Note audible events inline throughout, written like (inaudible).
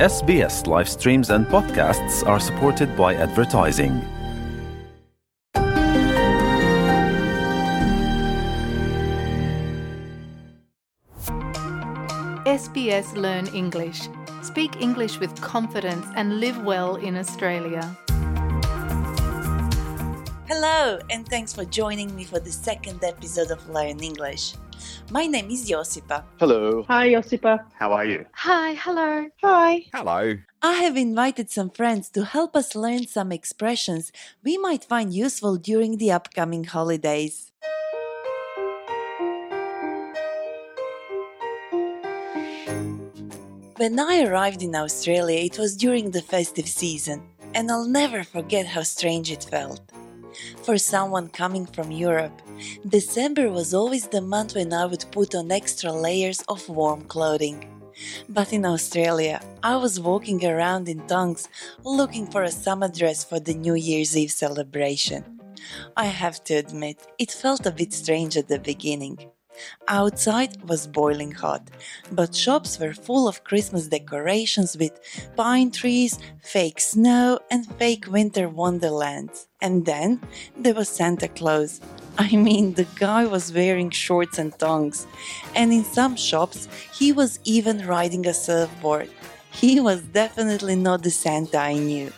SBS live streams and podcasts are supported by advertising. SBS Learn English. Speak English with confidence and live well in Australia. Hello, and thanks for joining me for the second episode of Learn English. My name is Josipa. Hello. Hi, Josipa. How are you? Hi, hello. Hi. Hello. I have invited some friends to help us learn some expressions we might find useful during the upcoming holidays. When I arrived in Australia, it was during the festive season, and I'll never forget how strange it felt. For someone coming from Europe, December was always the month when I would put on extra layers of warm clothing. But in Australia, I was walking around in tongues looking for a summer dress for the New Year's Eve celebration. I have to admit, it felt a bit strange at the beginning. Outside was boiling hot, but shops were full of Christmas decorations with pine trees, fake snow, and fake winter wonderlands. And then there was Santa Claus. I mean, the guy was wearing shorts and tongs, and in some shops, he was even riding a surfboard. He was definitely not the Santa I knew.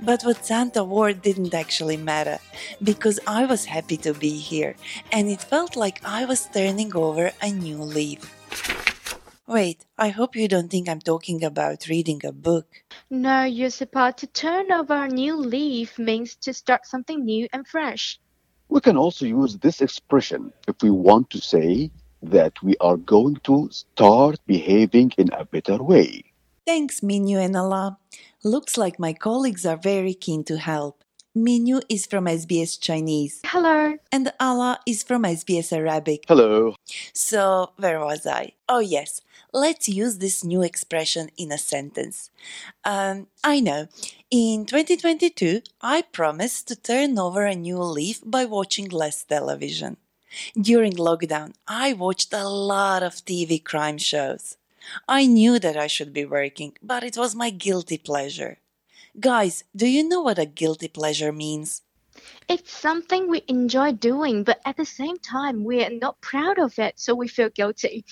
But what Santa wore didn't actually matter because I was happy to be here and it felt like I was turning over a new leaf. Wait, I hope you don't think I'm talking about reading a book. No, Josipa, to turn over a new leaf means to start something new and fresh. We can also use this expression if we want to say that we are going to start behaving in a better way. Thanks, Minyu and Allah. Looks like my colleagues are very keen to help. Minyu is from SBS Chinese Hello. and Allah is from SBS Arabic. Hello. So, where was I? Oh, yes. Let's use this new expression in a sentence. Um, I know. In 2022, I promised to turn over a new leaf by watching less television. During lockdown, I watched a lot of TV crime shows. I knew that I should be working, but it was my guilty pleasure. Guys, do you know what a guilty pleasure means? It's something we enjoy doing, but at the same time, we are not proud of it, so we feel guilty.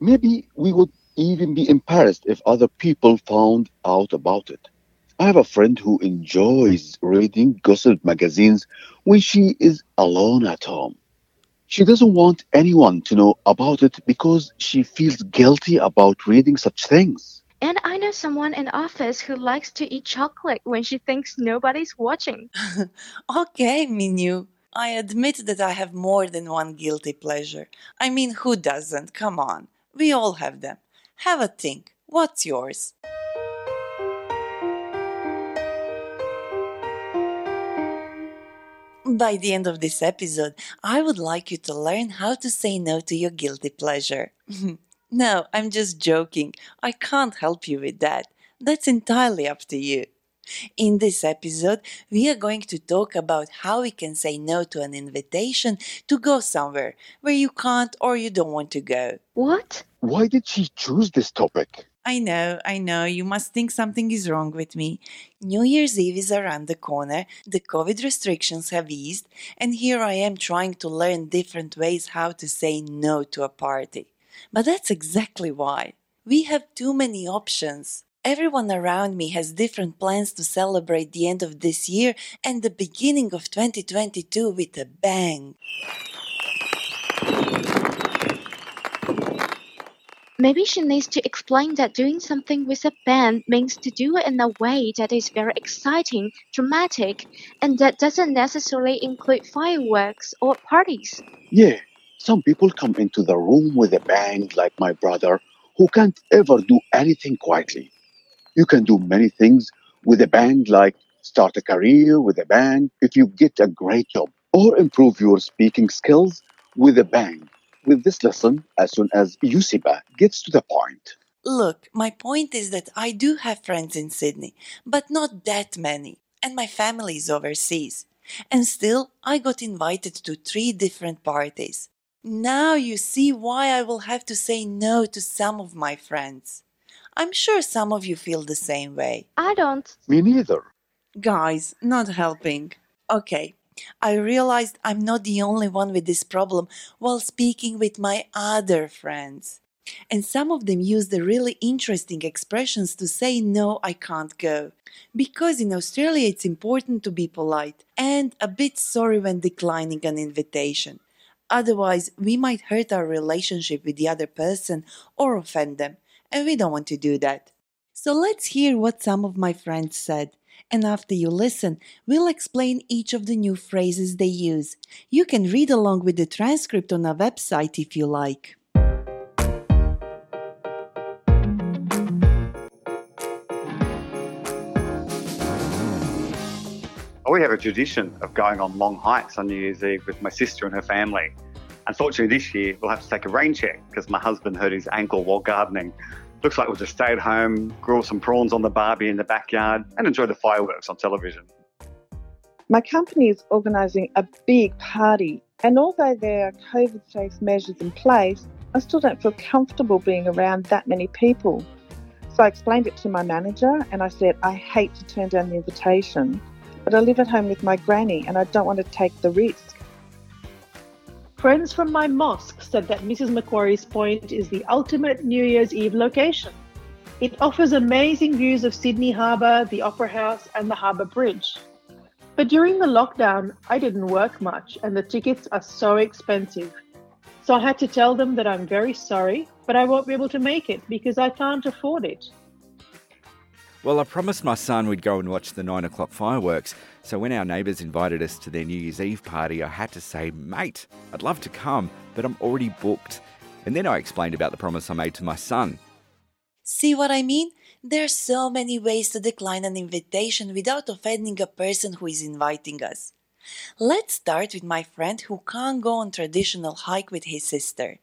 Maybe we would even be embarrassed if other people found out about it. I have a friend who enjoys reading gossip magazines when she is alone at home. She doesn't want anyone to know about it because she feels guilty about reading such things. And I know someone in office who likes to eat chocolate when she thinks nobody's watching. (laughs) Okay, Minyu. I admit that I have more than one guilty pleasure. I mean, who doesn't? Come on. We all have them. Have a think. What's yours? By the end of this episode, I would like you to learn how to say no to your guilty pleasure. (laughs) no, I'm just joking. I can't help you with that. That's entirely up to you. In this episode, we are going to talk about how we can say no to an invitation to go somewhere where you can't or you don't want to go. What? Why did she choose this topic? I know, I know, you must think something is wrong with me. New Year's Eve is around the corner, the COVID restrictions have eased, and here I am trying to learn different ways how to say no to a party. But that's exactly why. We have too many options. Everyone around me has different plans to celebrate the end of this year and the beginning of 2022 with a bang. Maybe she needs to explain that doing something with a band means to do it in a way that is very exciting, dramatic, and that doesn't necessarily include fireworks or parties. Yeah, some people come into the room with a bang, like my brother, who can't ever do anything quietly. You can do many things with a bang, like start a career with a bang if you get a great job, or improve your speaking skills with a bang. With this lesson, as soon as Josipa gets to the point. Look, my point is that I do have friends in Sydney, but not that many, and my family is overseas. And still, I got invited to three different parties. Now you see why I will have to say no to some of my friends. I'm sure some of you feel the same way. I don't. Me neither. Guys, not helping. Okay, I realized I'm not the only one with this problem while speaking with my other friends. And some of them use the really interesting expressions to say, No, I can't go. Because in Australia it's important to be polite and a bit sorry when declining an invitation. Otherwise, we might hurt our relationship with the other person or offend them, and we don't want to do that. So let's hear what some of my friends said. And after you listen, we'll explain each of the new phrases they use. You can read along with the transcript on our website if you like. We have a tradition of going on long hikes on New Year's Eve with my sister and her family. Unfortunately, this year we'll have to take a rain check because my husband hurt his ankle while gardening. Looks like we'll just stay at home, grill some prawns on the barbie in the backyard, and enjoy the fireworks on television. My company is organising a big party, and although there are COVID safe measures in place, I still don't feel comfortable being around that many people. So I explained it to my manager and I said, I hate to turn down the invitation, but I live at home with my granny and I don't want to take the risk. Friends from my mosque said that Mrs. Macquarie's Point is the ultimate New Year's Eve location. It offers amazing views of Sydney Harbour, the Opera House, and the Harbour Bridge. But during the lockdown, I didn't work much and the tickets are so expensive. So I had to tell them that I'm very sorry, but I won't be able to make it because I can't afford it. Well, I promised my son we'd go and watch the nine o'clock fireworks. So when our neighbours invited us to their New Year's Eve party, I had to say, mate, I'd love to come, but I'm already booked. And then I explained about the promise I made to my son. See what I mean? There are so many ways to decline an invitation without offending a person who is inviting us. Let's start with my friend who can't go on traditional hike with his sister.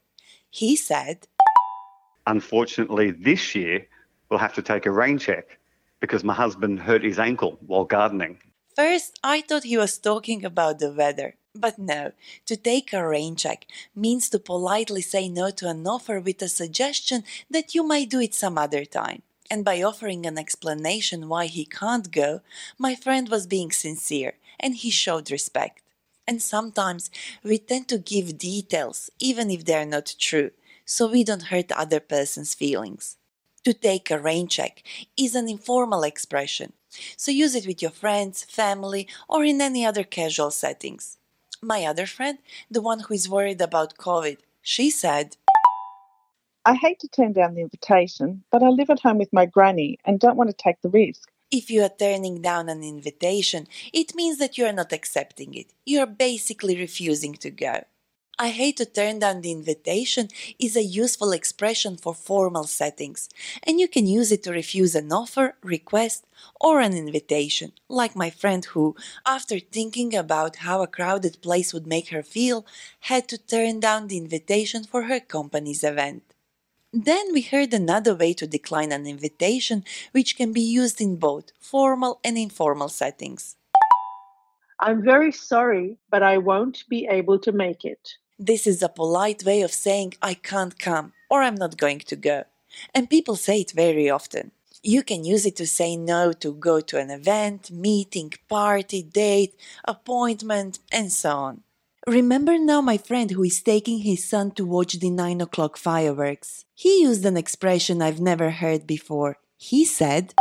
He said, Unfortunately, this year we'll have to take a rain check because my husband hurt his ankle while gardening. First, I thought he was talking about the weather. But no, to take a rain check means to politely say no to an offer with a suggestion that you might do it some other time. And by offering an explanation why he can't go, my friend was being sincere and he showed respect. And sometimes we tend to give details even if they're not true, so we don't hurt other person's feelings. To take a rain check is an informal expression, so use it with your friends, family, or in any other casual settings. My other friend, the one who is worried about COVID, she said, I hate to turn down the invitation, but I live at home with my granny and don't want to take the risk. If you are turning down an invitation, it means that you are not accepting it. You are basically refusing to go. I hate to turn down the invitation is a useful expression for formal settings, and you can use it to refuse an offer, request, or an invitation, like my friend who, after thinking about how a crowded place would make her feel, had to turn down the invitation for her company's event. Then we heard another way to decline an invitation, which can be used in both formal and informal settings. I'm very sorry, but I won't be able to make it. This is a polite way of saying I can't come or I'm not going to go. And people say it very often. You can use it to say no to go to an event, meeting, party, date, appointment, and so on. Remember now my friend who is taking his son to watch the 9 o'clock fireworks. He used an expression I've never heard before. He said,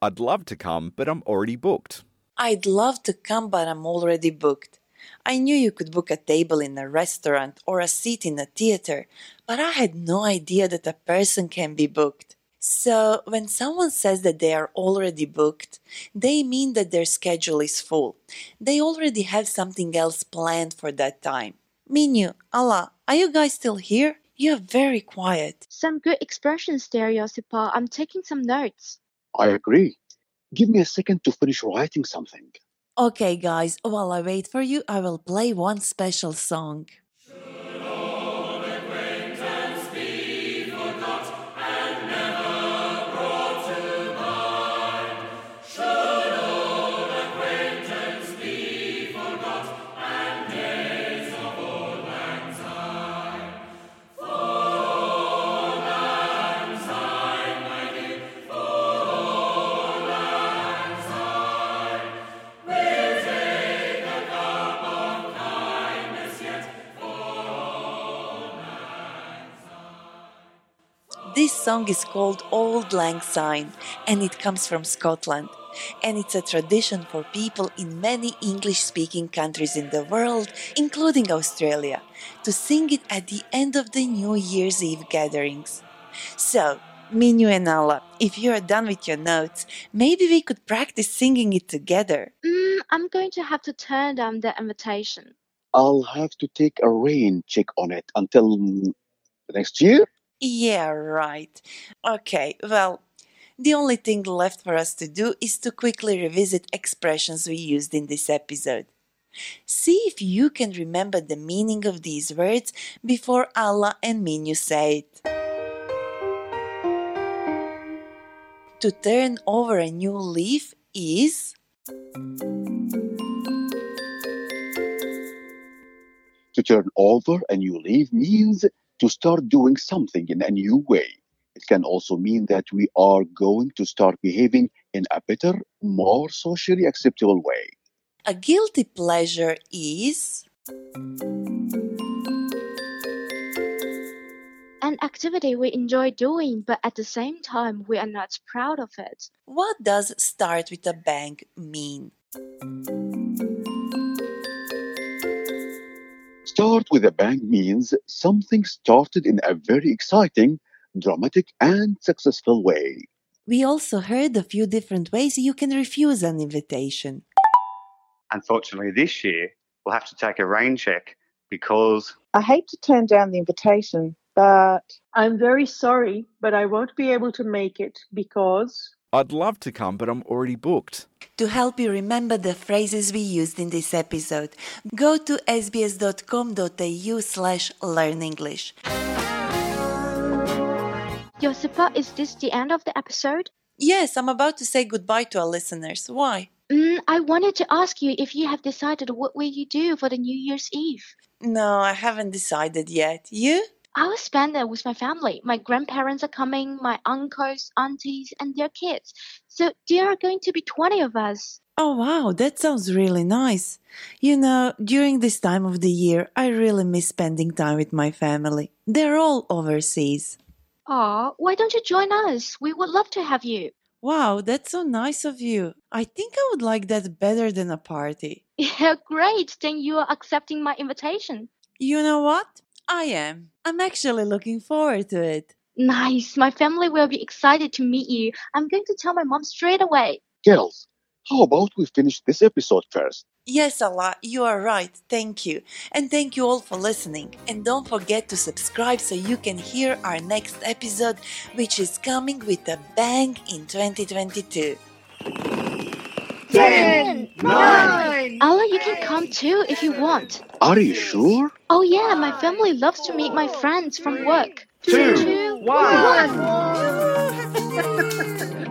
I'd love to come, but I'm already booked. I'd love to come, but I'm already booked. I knew you could book a table in a restaurant or a seat in a theater, but I had no idea that a person can be booked. So, when someone says that they are already booked, they mean that their schedule is full. They already have something else planned for that time. Minyu, Allah, are you guys still here? You're very quiet. Some good expressions there, Josipa. I'm taking some notes. I agree. Give me a second to finish writing something. Okay, guys, while I wait for you, I will play one special song. This song is called Auld Lang Syne and it comes from Scotland. And it's a tradition for people in many English speaking countries in the world, including Australia, to sing it at the end of the New Year's Eve gatherings. So, Minyu and Alla, if you are done with your notes, maybe we could practice singing it together. Mm, I'm going to have to turn down the invitation. I'll have to take a rain check on it until mm, next year. Yeah, right. Okay, well, the only thing left for us to do is to quickly revisit expressions we used in this episode. See if you can remember the meaning of these words before Allah and Minyu say it. To turn over a new leaf is To turn over a new leaf means to start doing something in a new way. It can also mean that we are going to start behaving in a better, more socially acceptable way. a guilty pleasure is An activity we enjoy doing, but at the same time, we are not proud of it. what does start with a bang mean? Start with a bang means something started in a very exciting, dramatic, and successful way. We also heard a few different ways you can refuse an invitation. Unfortunately, this year we'll have to take a rain check because I hate to turn down the invitation, but I'm very sorry, but I won't be able to make it because. I'd love to come, but I'm already booked. To help you remember the phrases we used in this episode, go to sbs.com.au slash learn English. Josipa, is this the end of the episode? Yes, I'm about to say goodbye to our listeners. Why? Mm, I wanted to ask you if you have decided what will you do for the New Year's Eve. No, I haven't decided yet. You? I will spend it with my family. My grandparents are coming, my uncles, aunties, and their kids. So there are going to be 20 of us. Oh, wow, that sounds really nice. You know, during this time of the year, I really miss spending time with my family. They're all overseas. Aw, why don't you join us? We would love to have you. Wow, that's so nice of you. I think I would like that better than a party. (laughs) Yeah, great. Then you are accepting my invitation. You know what? I am. I'm actually looking forward to it. Nice. My family will be excited to meet you. I'm going to tell my mom straight away. Girls, how about we finish this episode first? Yes, Allah, you are right. Thank you. And thank you all for listening. And don't forget to subscribe so you can hear our next episode, which is coming with a bang in 2022. Allah, you can come too if you want. Are you sure? Oh yeah, my family loves to meet my friends from work. Two, one. (laughs)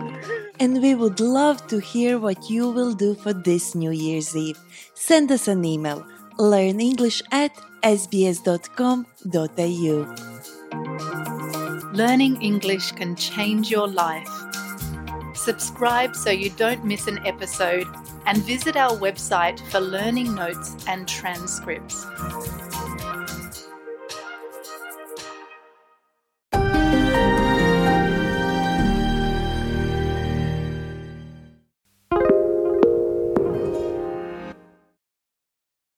And we would love to hear what you will do for this New Year's Eve. Send us an email learnenglish at sbs.com.au. Learning English can change your life. Subscribe so you don't miss an episode and visit our website for learning notes and transcripts.